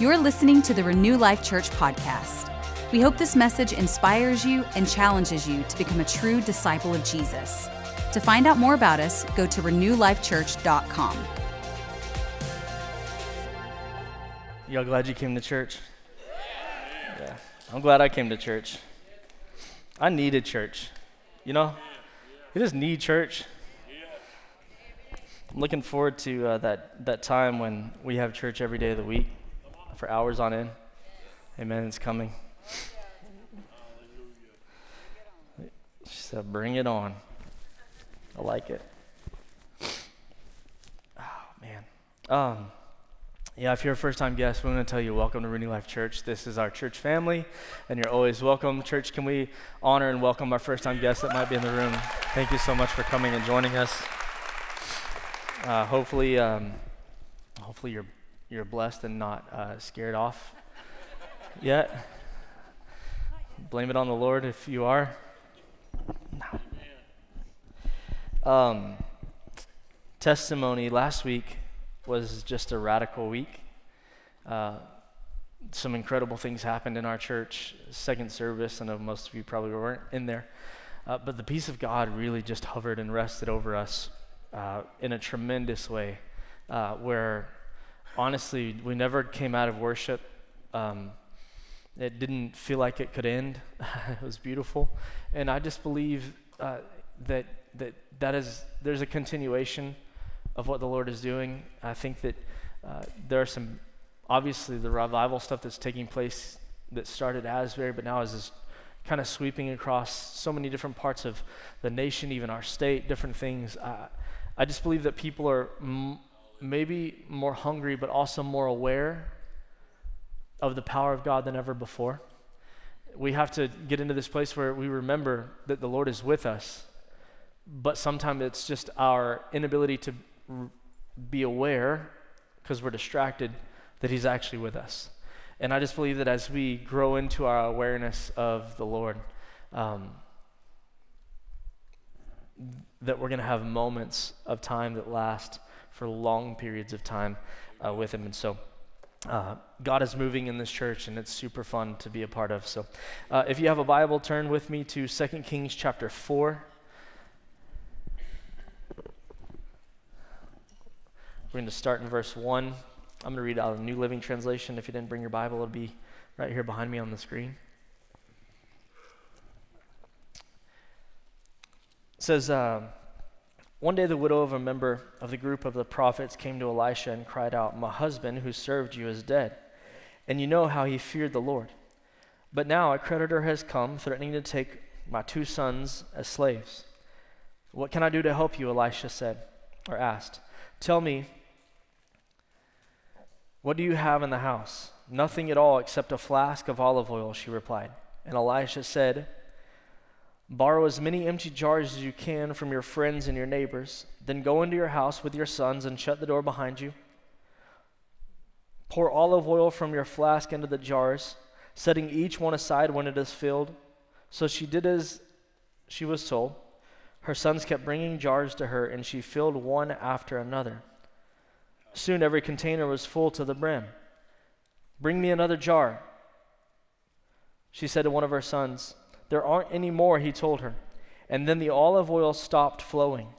You're listening to the Renew Life Church podcast. We hope this message inspires you and challenges you to become a true disciple of Jesus. To find out more about us, go to renewlifechurch.com. Y'all glad you came to church? Yeah. I'm glad I came to church. I needed church. You know? You just need church. I'm looking forward to uh, that, that time when we have church every day of the week for hours on end. Amen. It's coming. She said, Bring it on. I like it. Oh, man. Um, yeah, if you're a first time guest, we want to tell you welcome to Renew Life Church. This is our church family, and you're always welcome. Church, can we honor and welcome our first time guests that might be in the room? Thank you so much for coming and joining us. Uh, hopefully, um, hopefully you're you're blessed and not uh, scared off yet. Blame it on the Lord if you are. No. Um, testimony last week was just a radical week. Uh, some incredible things happened in our church. Second service, I know most of you probably weren't in there, uh, but the peace of God really just hovered and rested over us uh, in a tremendous way, uh, where honestly we never came out of worship. Um, it didn't feel like it could end. it was beautiful, and I just believe uh, that that that is there's a continuation of what the Lord is doing. I think that uh, there are some, obviously, the revival stuff that's taking place that started Asbury, but now is just kind of sweeping across so many different parts of the nation, even our state, different things. Uh, I just believe that people are maybe more hungry, but also more aware of the power of God than ever before. We have to get into this place where we remember that the Lord is with us, but sometimes it's just our inability to be aware because we're distracted that He's actually with us. And I just believe that as we grow into our awareness of the Lord, um, that we're going to have moments of time that last for long periods of time uh, with Him. And so, uh, God is moving in this church, and it's super fun to be a part of. So, uh, if you have a Bible, turn with me to 2 Kings chapter 4. We're going to start in verse 1. I'm going to read out of the New Living Translation. If you didn't bring your Bible, it'll be right here behind me on the screen. It says, uh, One day the widow of a member of the group of the prophets came to Elisha and cried out, My husband who served you is dead, and you know how he feared the Lord. But now a creditor has come, threatening to take my two sons as slaves. What can I do to help you? Elisha said, or asked. Tell me, what do you have in the house? Nothing at all except a flask of olive oil, she replied. And Elisha said, Borrow as many empty jars as you can from your friends and your neighbors. Then go into your house with your sons and shut the door behind you. Pour olive oil from your flask into the jars, setting each one aside when it is filled. So she did as she was told. Her sons kept bringing jars to her, and she filled one after another. Soon every container was full to the brim. Bring me another jar. She said to one of her sons, There aren't any more, he told her. And then the olive oil stopped flowing.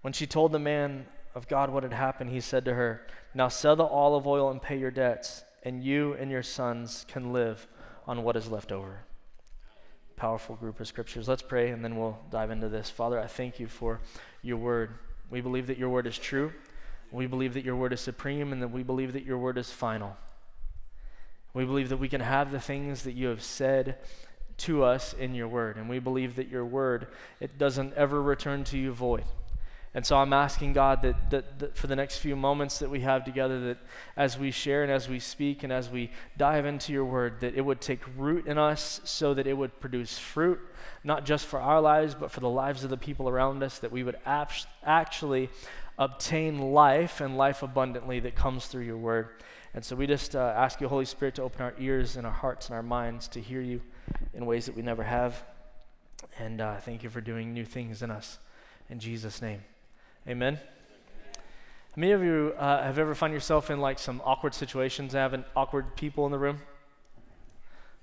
When she told the man of God what had happened, he said to her, Now sell the olive oil and pay your debts, and you and your sons can live on what is left over powerful group of scriptures. Let's pray and then we'll dive into this. Father, I thank you for your word. We believe that your word is true. We believe that your word is supreme and that we believe that your word is final. We believe that we can have the things that you have said to us in your word. And we believe that your word, it doesn't ever return to you void. And so I'm asking God that, that, that, for the next few moments that we have together, that as we share and as we speak and as we dive into your word, that it would take root in us so that it would produce fruit, not just for our lives, but for the lives of the people around us, that we would ap- actually obtain life and life abundantly that comes through your word. And so we just uh, ask you, Holy Spirit, to open our ears and our hearts and our minds to hear you in ways that we never have. And uh, thank you for doing new things in us. In Jesus' name. Amen. How many of you uh, have ever found yourself in like some awkward situations, having awkward people in the room?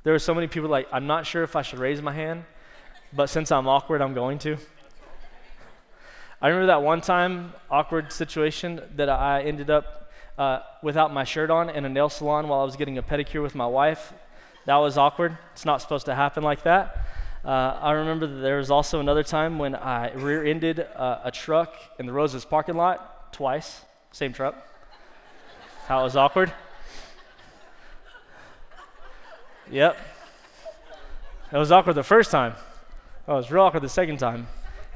There are so many people like, I'm not sure if I should raise my hand, but since I'm awkward, I'm going to. I remember that one time, awkward situation that I ended up uh, without my shirt on in a nail salon while I was getting a pedicure with my wife. That was awkward. It's not supposed to happen like that. Uh, I remember that there was also another time when I rear ended uh, a truck in the Roses parking lot twice, same truck. How it was awkward. Yep. It was awkward the first time. Oh, it was real awkward the second time.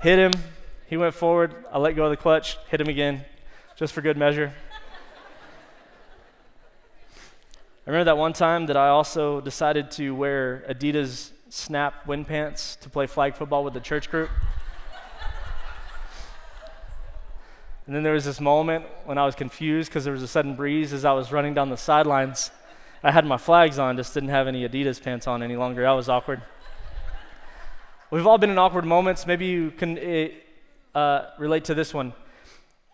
Hit him. He went forward. I let go of the clutch. Hit him again, just for good measure. I remember that one time that I also decided to wear Adidas snap wind pants to play flag football with the church group. and then there was this moment when I was confused because there was a sudden breeze as I was running down the sidelines. I had my flags on, just didn't have any Adidas pants on any longer. That was awkward. We've all been in awkward moments. Maybe you can eh, uh, relate to this one.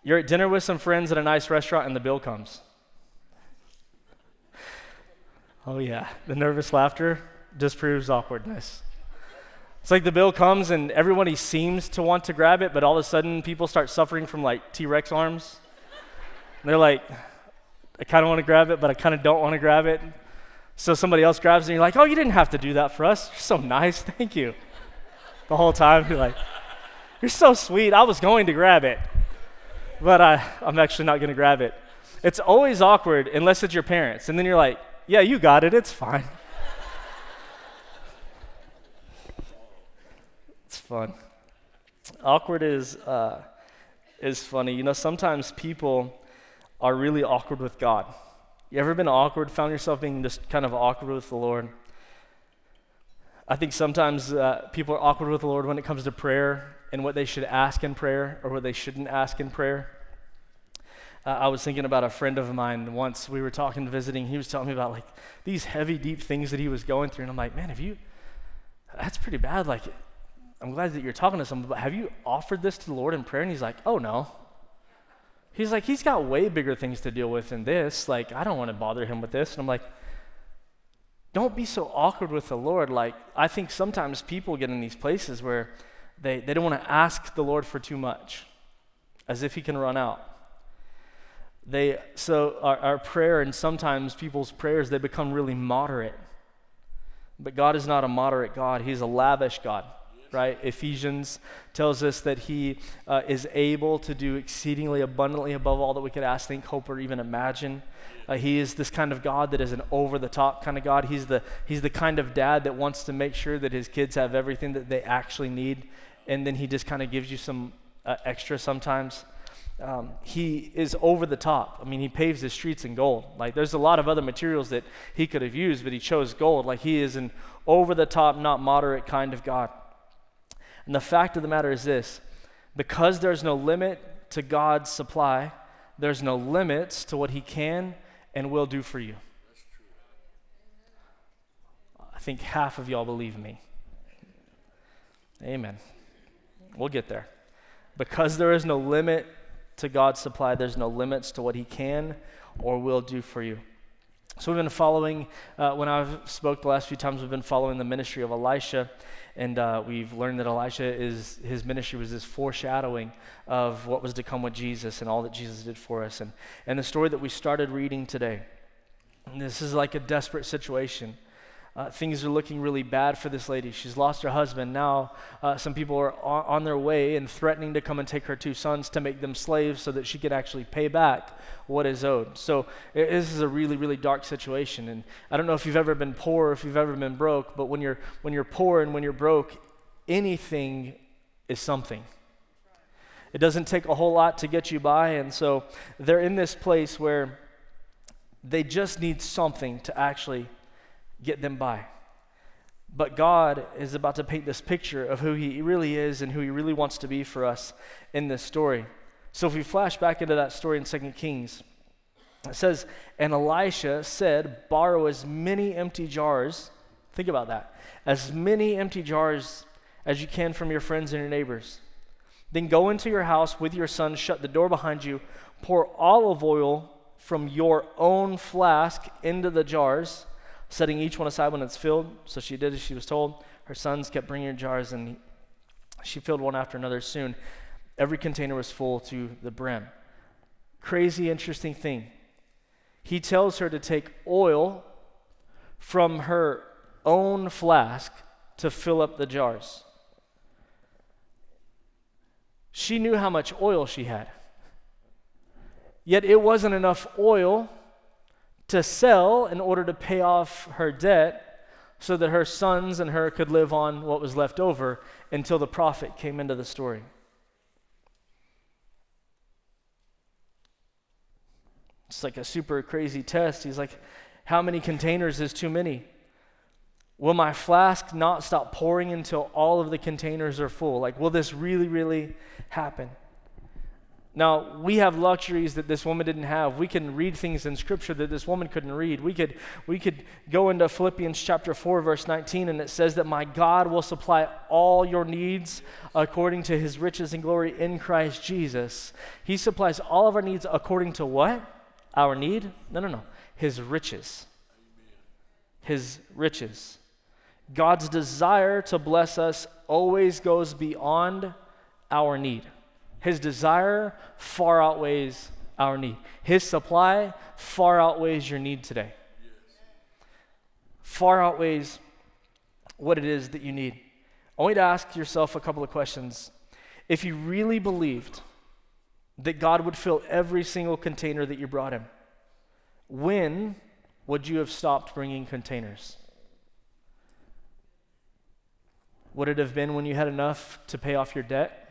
You're at dinner with some friends at a nice restaurant and the bill comes. Oh, yeah, the nervous laughter disproves awkwardness. It's like the bill comes and everybody seems to want to grab it, but all of a sudden people start suffering from like T Rex arms. And they're like, I kind of want to grab it, but I kind of don't want to grab it. So somebody else grabs it and you're like, oh, you didn't have to do that for us. You're so nice. Thank you. The whole time you're like, you're so sweet. I was going to grab it, but I, I'm actually not going to grab it. It's always awkward unless it's your parents. And then you're like, yeah, you got it. It's fine. it's fun. Awkward is, uh, is funny. You know, sometimes people are really awkward with God. You ever been awkward, found yourself being just kind of awkward with the Lord? I think sometimes uh, people are awkward with the Lord when it comes to prayer and what they should ask in prayer or what they shouldn't ask in prayer. Uh, I was thinking about a friend of mine once. We were talking, visiting. He was telling me about like these heavy, deep things that he was going through, and I'm like, man, have you? That's pretty bad. Like, I'm glad that you're talking to someone, but have you offered this to the Lord in prayer? And he's like, oh no. He's like, he's got way bigger things to deal with than this. Like, I don't want to bother him with this. And I'm like, don't be so awkward with the Lord. Like, I think sometimes people get in these places where they, they don't want to ask the Lord for too much, as if he can run out. They so our, our prayer and sometimes people's prayers they become really moderate. But god is not a moderate god. He's a lavish god right ephesians tells us that he uh, is able to do exceedingly abundantly above all that we could ask think hope or even imagine uh, he is this kind of god that is an over the top kind of god he's the he's the kind of dad that wants to make sure that his kids have everything that they actually need and then he just kind of gives you some uh, extra sometimes um, he is over the top. I mean, he paves his streets in gold. Like, there's a lot of other materials that he could have used, but he chose gold. Like, he is an over the top, not moderate kind of God. And the fact of the matter is this because there's no limit to God's supply, there's no limits to what he can and will do for you. I think half of y'all believe me. Amen. We'll get there. Because there is no limit to God's supply. There's no limits to what He can or will do for you. So we've been following, uh, when I've spoke the last few times, we've been following the ministry of Elisha, and uh, we've learned that Elisha is, his ministry was this foreshadowing of what was to come with Jesus and all that Jesus did for us. And, and the story that we started reading today, this is like a desperate situation. Uh, things are looking really bad for this lady. She's lost her husband. Now, uh, some people are on, on, their way and threatening to come and take her two sons to make them slaves so that she could actually pay back what is owed. So, it, this is a really, really dark situation. And I don't know if you've ever been poor or if you've ever been broke, but when you're, when you're poor and when you're broke, anything is something. It doesn't take a whole lot to get you by. And so, they're in this place where they just need something to actually get them by. But God is about to paint this picture of who He really is and who He really wants to be for us in this story. So if we flash back into that story in 2 Kings, it says, And Elisha said, Borrow as many empty jars, think about that, as many empty jars as you can from your friends and your neighbors. Then go into your house with your son, shut the door behind you, pour olive oil from your own flask into the jars, setting each one aside when it's filled. So she did as she was told. Her sons kept bringing her jars, and she filled one after another. Soon, every container was full to the brim. Crazy, interesting thing. He tells her to take oil from her own flask to fill up the jars. She knew how much oil she had. Yet it wasn't enough oil to sell in order to pay off her debt so that her sons and her could live on what was left over until the prophet came into the story. It's like a super crazy test. He's like, How many containers is too many? Will my flask not stop pouring until all of the containers are full? Like, will this really, really happen? Now, we have luxuries that this woman didn't have. We can read things in Scripture that this woman couldn't read. We could, we could go into Philippians chapter 4, verse 19, and it says that my God will supply all your needs according to his riches and glory in Christ Jesus. He supplies all of our needs according to what? Our need? No, no, no. His riches. His riches. God's desire to bless us always goes beyond our need. His desire far outweighs our need. His supply far outweighs your need today. Far outweighs what it is that you need. I want you to ask yourself a couple of questions. If you really believed that God would fill every single container that you brought him, when would you have stopped bringing containers? Would it have been when you had enough to pay off your debt?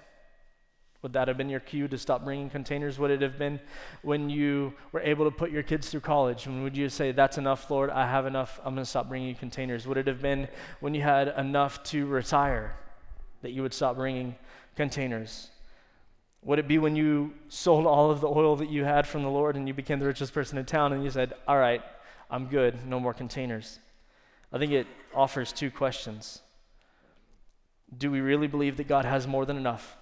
Would that have been your cue to stop bringing containers? Would it have been when you were able to put your kids through college? And would you say, That's enough, Lord, I have enough, I'm going to stop bringing containers? Would it have been when you had enough to retire that you would stop bringing containers? Would it be when you sold all of the oil that you had from the Lord and you became the richest person in town and you said, All right, I'm good, no more containers? I think it offers two questions. Do we really believe that God has more than enough?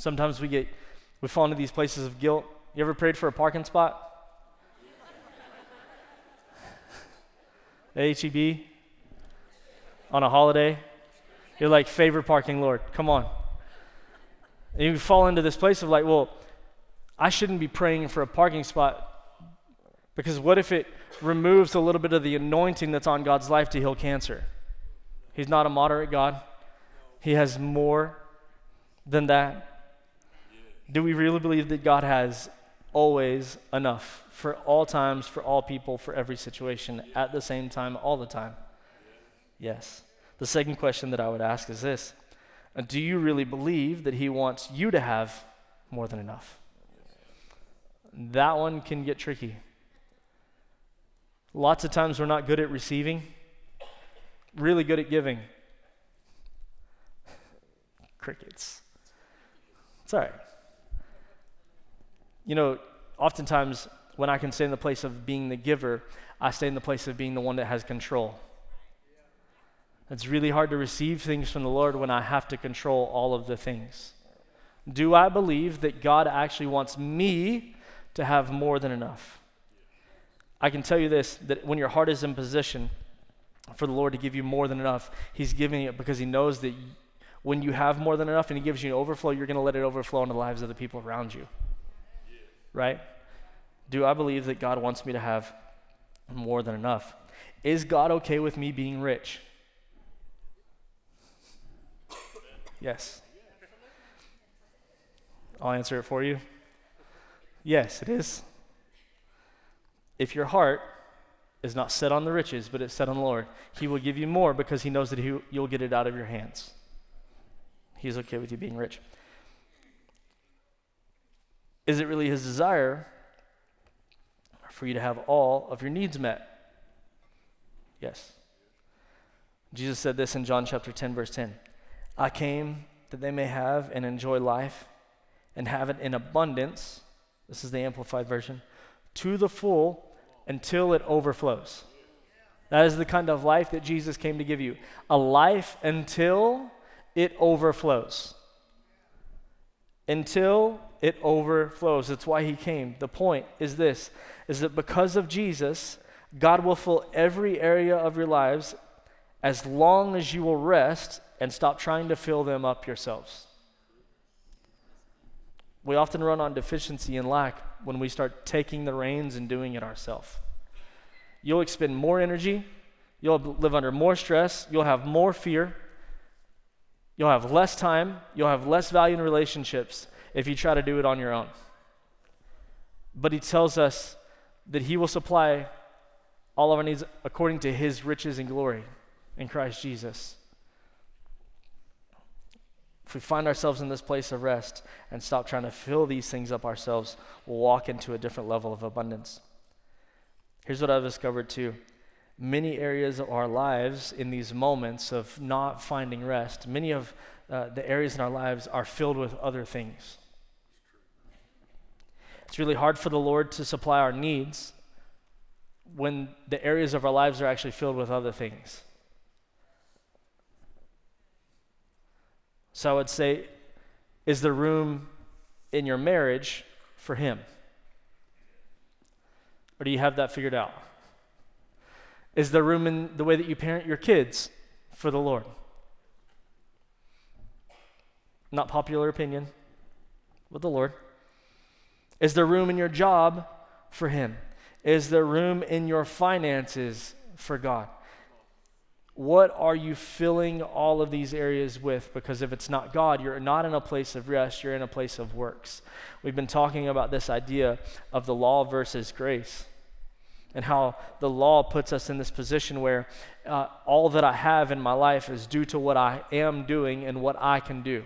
Sometimes we get we fall into these places of guilt. You ever prayed for a parking spot? HEB on a holiday. You're like, favorite parking, Lord. Come on. And you fall into this place of like, well, I shouldn't be praying for a parking spot because what if it removes a little bit of the anointing that's on God's life to heal cancer? He's not a moderate God, He has more than that. Do we really believe that God has always enough for all times, for all people, for every situation, at the same time, all the time? Yes. The second question that I would ask is this uh, Do you really believe that He wants you to have more than enough? That one can get tricky. Lots of times we're not good at receiving, really good at giving. Crickets. It's all right. You know, oftentimes when I can stay in the place of being the giver, I stay in the place of being the one that has control. It's really hard to receive things from the Lord when I have to control all of the things. Do I believe that God actually wants me to have more than enough? I can tell you this that when your heart is in position for the Lord to give you more than enough, He's giving it because He knows that when you have more than enough and He gives you an overflow, you're going to let it overflow into the lives of the people around you right? Do I believe that God wants me to have more than enough? Is God okay with me being rich? Yes. I'll answer it for you. Yes, it is. If your heart is not set on the riches, but it's set on the Lord, He will give you more because He knows that he, you'll get it out of your hands. He's okay with you being rich. Is it really his desire for you to have all of your needs met? Yes. Jesus said this in John chapter 10, verse 10 I came that they may have and enjoy life and have it in abundance. This is the Amplified Version to the full until it overflows. That is the kind of life that Jesus came to give you a life until it overflows. Until it overflows. That's why he came. The point is this is that because of Jesus, God will fill every area of your lives as long as you will rest and stop trying to fill them up yourselves. We often run on deficiency and lack when we start taking the reins and doing it ourselves. You'll expend more energy, you'll live under more stress, you'll have more fear, you'll have less time, you'll have less value in relationships if you try to do it on your own. But he tells us that he will supply all of our needs according to his riches and glory in Christ Jesus. If we find ourselves in this place of rest and stop trying to fill these things up ourselves, we'll walk into a different level of abundance. Here's what I've discovered too many areas of our lives in these moments of not finding rest, many of uh, the areas in our lives are filled with other things. It's really hard for the Lord to supply our needs when the areas of our lives are actually filled with other things. So I would say, is there room in your marriage for Him? Or do you have that figured out? Is there room in the way that you parent your kids for the Lord? Not popular opinion, but the Lord. Is there room in your job for Him? Is there room in your finances for God? What are you filling all of these areas with? Because if it's not God, you're not in a place of rest, you're in a place of works. We've been talking about this idea of the law versus grace and how the law puts us in this position where uh, all that I have in my life is due to what I am doing and what I can do.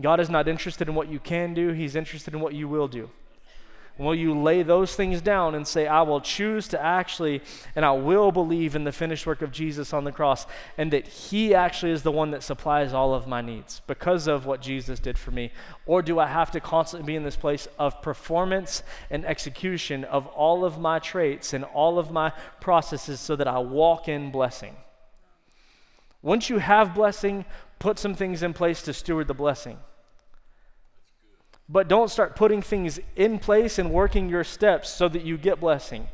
God is not interested in what you can do, He's interested in what you will do. Will you lay those things down and say, I will choose to actually, and I will believe in the finished work of Jesus on the cross, and that He actually is the one that supplies all of my needs because of what Jesus did for me? Or do I have to constantly be in this place of performance and execution of all of my traits and all of my processes so that I walk in blessing? Once you have blessing, put some things in place to steward the blessing. But don't start putting things in place and working your steps so that you get blessing.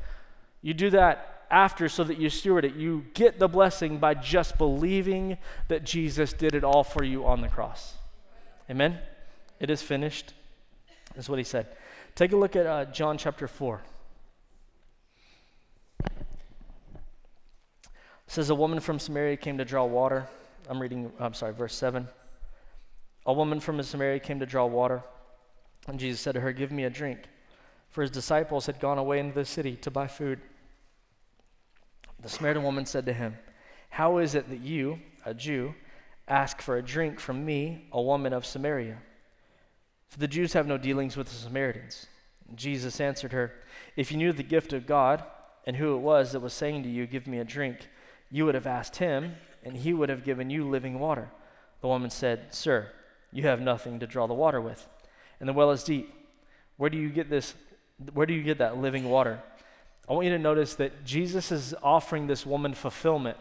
You do that after so that you steward it. You get the blessing by just believing that Jesus did it all for you on the cross. Amen? It is finished. That's what he said. Take a look at uh, John chapter 4. It says, A woman from Samaria came to draw water. I'm reading, I'm sorry, verse 7. A woman from Samaria came to draw water. And Jesus said to her, Give me a drink. For his disciples had gone away into the city to buy food. The Samaritan woman said to him, How is it that you, a Jew, ask for a drink from me, a woman of Samaria? For the Jews have no dealings with the Samaritans. Jesus answered her, If you knew the gift of God and who it was that was saying to you, Give me a drink, you would have asked him, and he would have given you living water. The woman said, Sir, you have nothing to draw the water with and the well is deep. Where do you get this? Where do you get that living water? I want you to notice that Jesus is offering this woman fulfillment,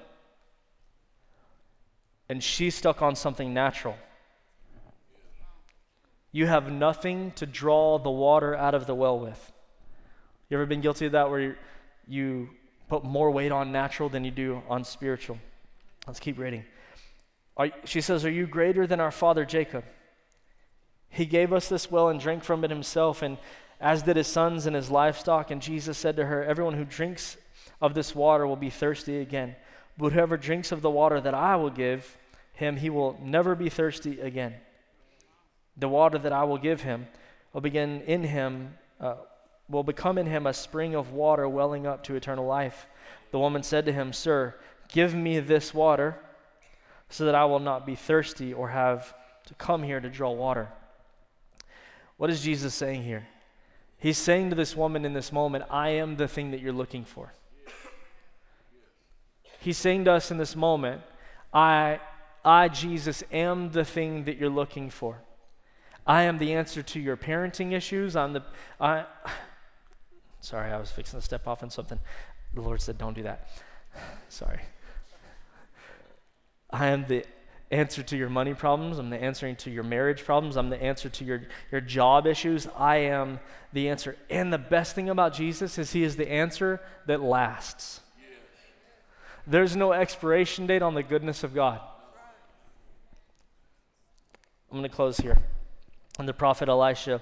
and she's stuck on something natural. You have nothing to draw the water out of the well with. You ever been guilty of that where you put more weight on natural than you do on spiritual? Let's keep reading. Are, she says, Are you greater than our father Jacob? He gave us this well and drank from it himself, and as did his sons and his livestock. And Jesus said to her, Everyone who drinks of this water will be thirsty again. But whoever drinks of the water that I will give him, he will never be thirsty again. The water that I will give him will begin in him, uh, will become in him a spring of water welling up to eternal life. The woman said to him, Sir, give me this water so that I will not be thirsty or have to come here to draw water. What is Jesus saying here? He's saying to this woman in this moment, I am the thing that you're looking for. He's saying to us in this moment, I, I, Jesus, am the thing that you're looking for. I am the answer to your parenting issues. I'm the, I, sorry, I was fixing to step off on something. The Lord said, don't do that. Sorry. I am the answer to your money problems. I'm the answer to your marriage problems. I'm the answer to your, your job issues. I am the answer. And the best thing about Jesus is he is the answer that lasts. There's no expiration date on the goodness of God. I'm going to close here. And the prophet Elisha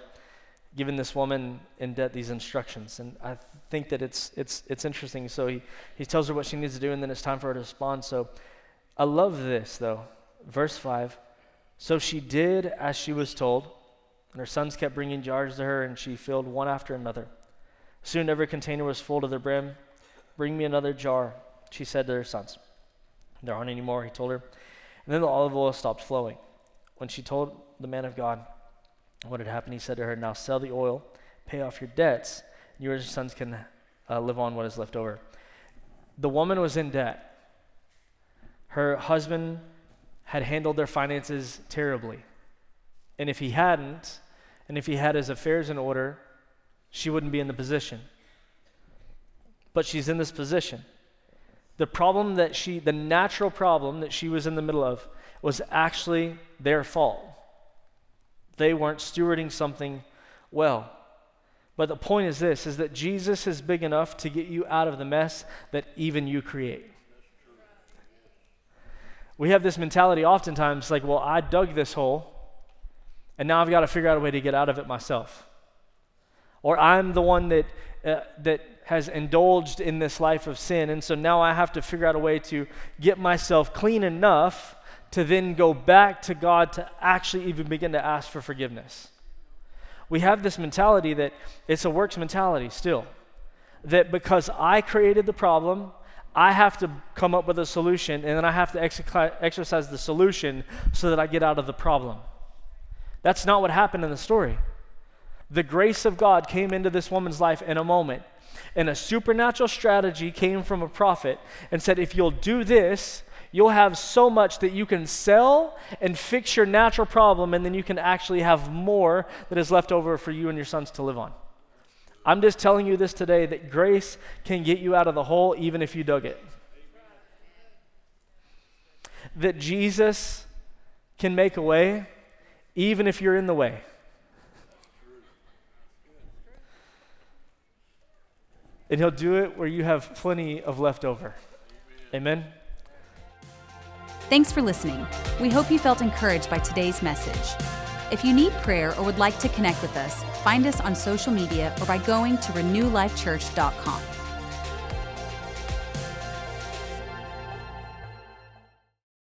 giving this woman in debt these instructions. And I think that it's, it's, it's interesting. So he, he tells her what she needs to do, and then it's time for her to respond. So I love this, though. Verse 5 So she did as she was told, and her sons kept bringing jars to her, and she filled one after another. Soon every container was full to the brim. Bring me another jar, she said to her sons. There aren't any more, he told her. And then the olive oil stopped flowing. When she told the man of God what had happened, he said to her, Now sell the oil, pay off your debts, and and your sons can uh, live on what is left over. The woman was in debt. Her husband had handled their finances terribly. And if he hadn't, and if he had his affairs in order, she wouldn't be in the position. But she's in this position. The problem that she, the natural problem that she was in the middle of, was actually their fault. They weren't stewarding something well. But the point is this is that Jesus is big enough to get you out of the mess that even you create. We have this mentality oftentimes like, well, I dug this hole, and now I've got to figure out a way to get out of it myself. Or I'm the one that, uh, that has indulged in this life of sin, and so now I have to figure out a way to get myself clean enough to then go back to God to actually even begin to ask for forgiveness. We have this mentality that it's a works mentality still. That because I created the problem, I have to come up with a solution and then I have to exercise the solution so that I get out of the problem. That's not what happened in the story. The grace of God came into this woman's life in a moment, and a supernatural strategy came from a prophet and said, If you'll do this, you'll have so much that you can sell and fix your natural problem, and then you can actually have more that is left over for you and your sons to live on. I'm just telling you this today that grace can get you out of the hole even if you dug it. That Jesus can make a way even if you're in the way. And he'll do it where you have plenty of leftover. Amen. Thanks for listening. We hope you felt encouraged by today's message. If you need prayer or would like to connect with us, find us on social media or by going to renewlifechurch.com.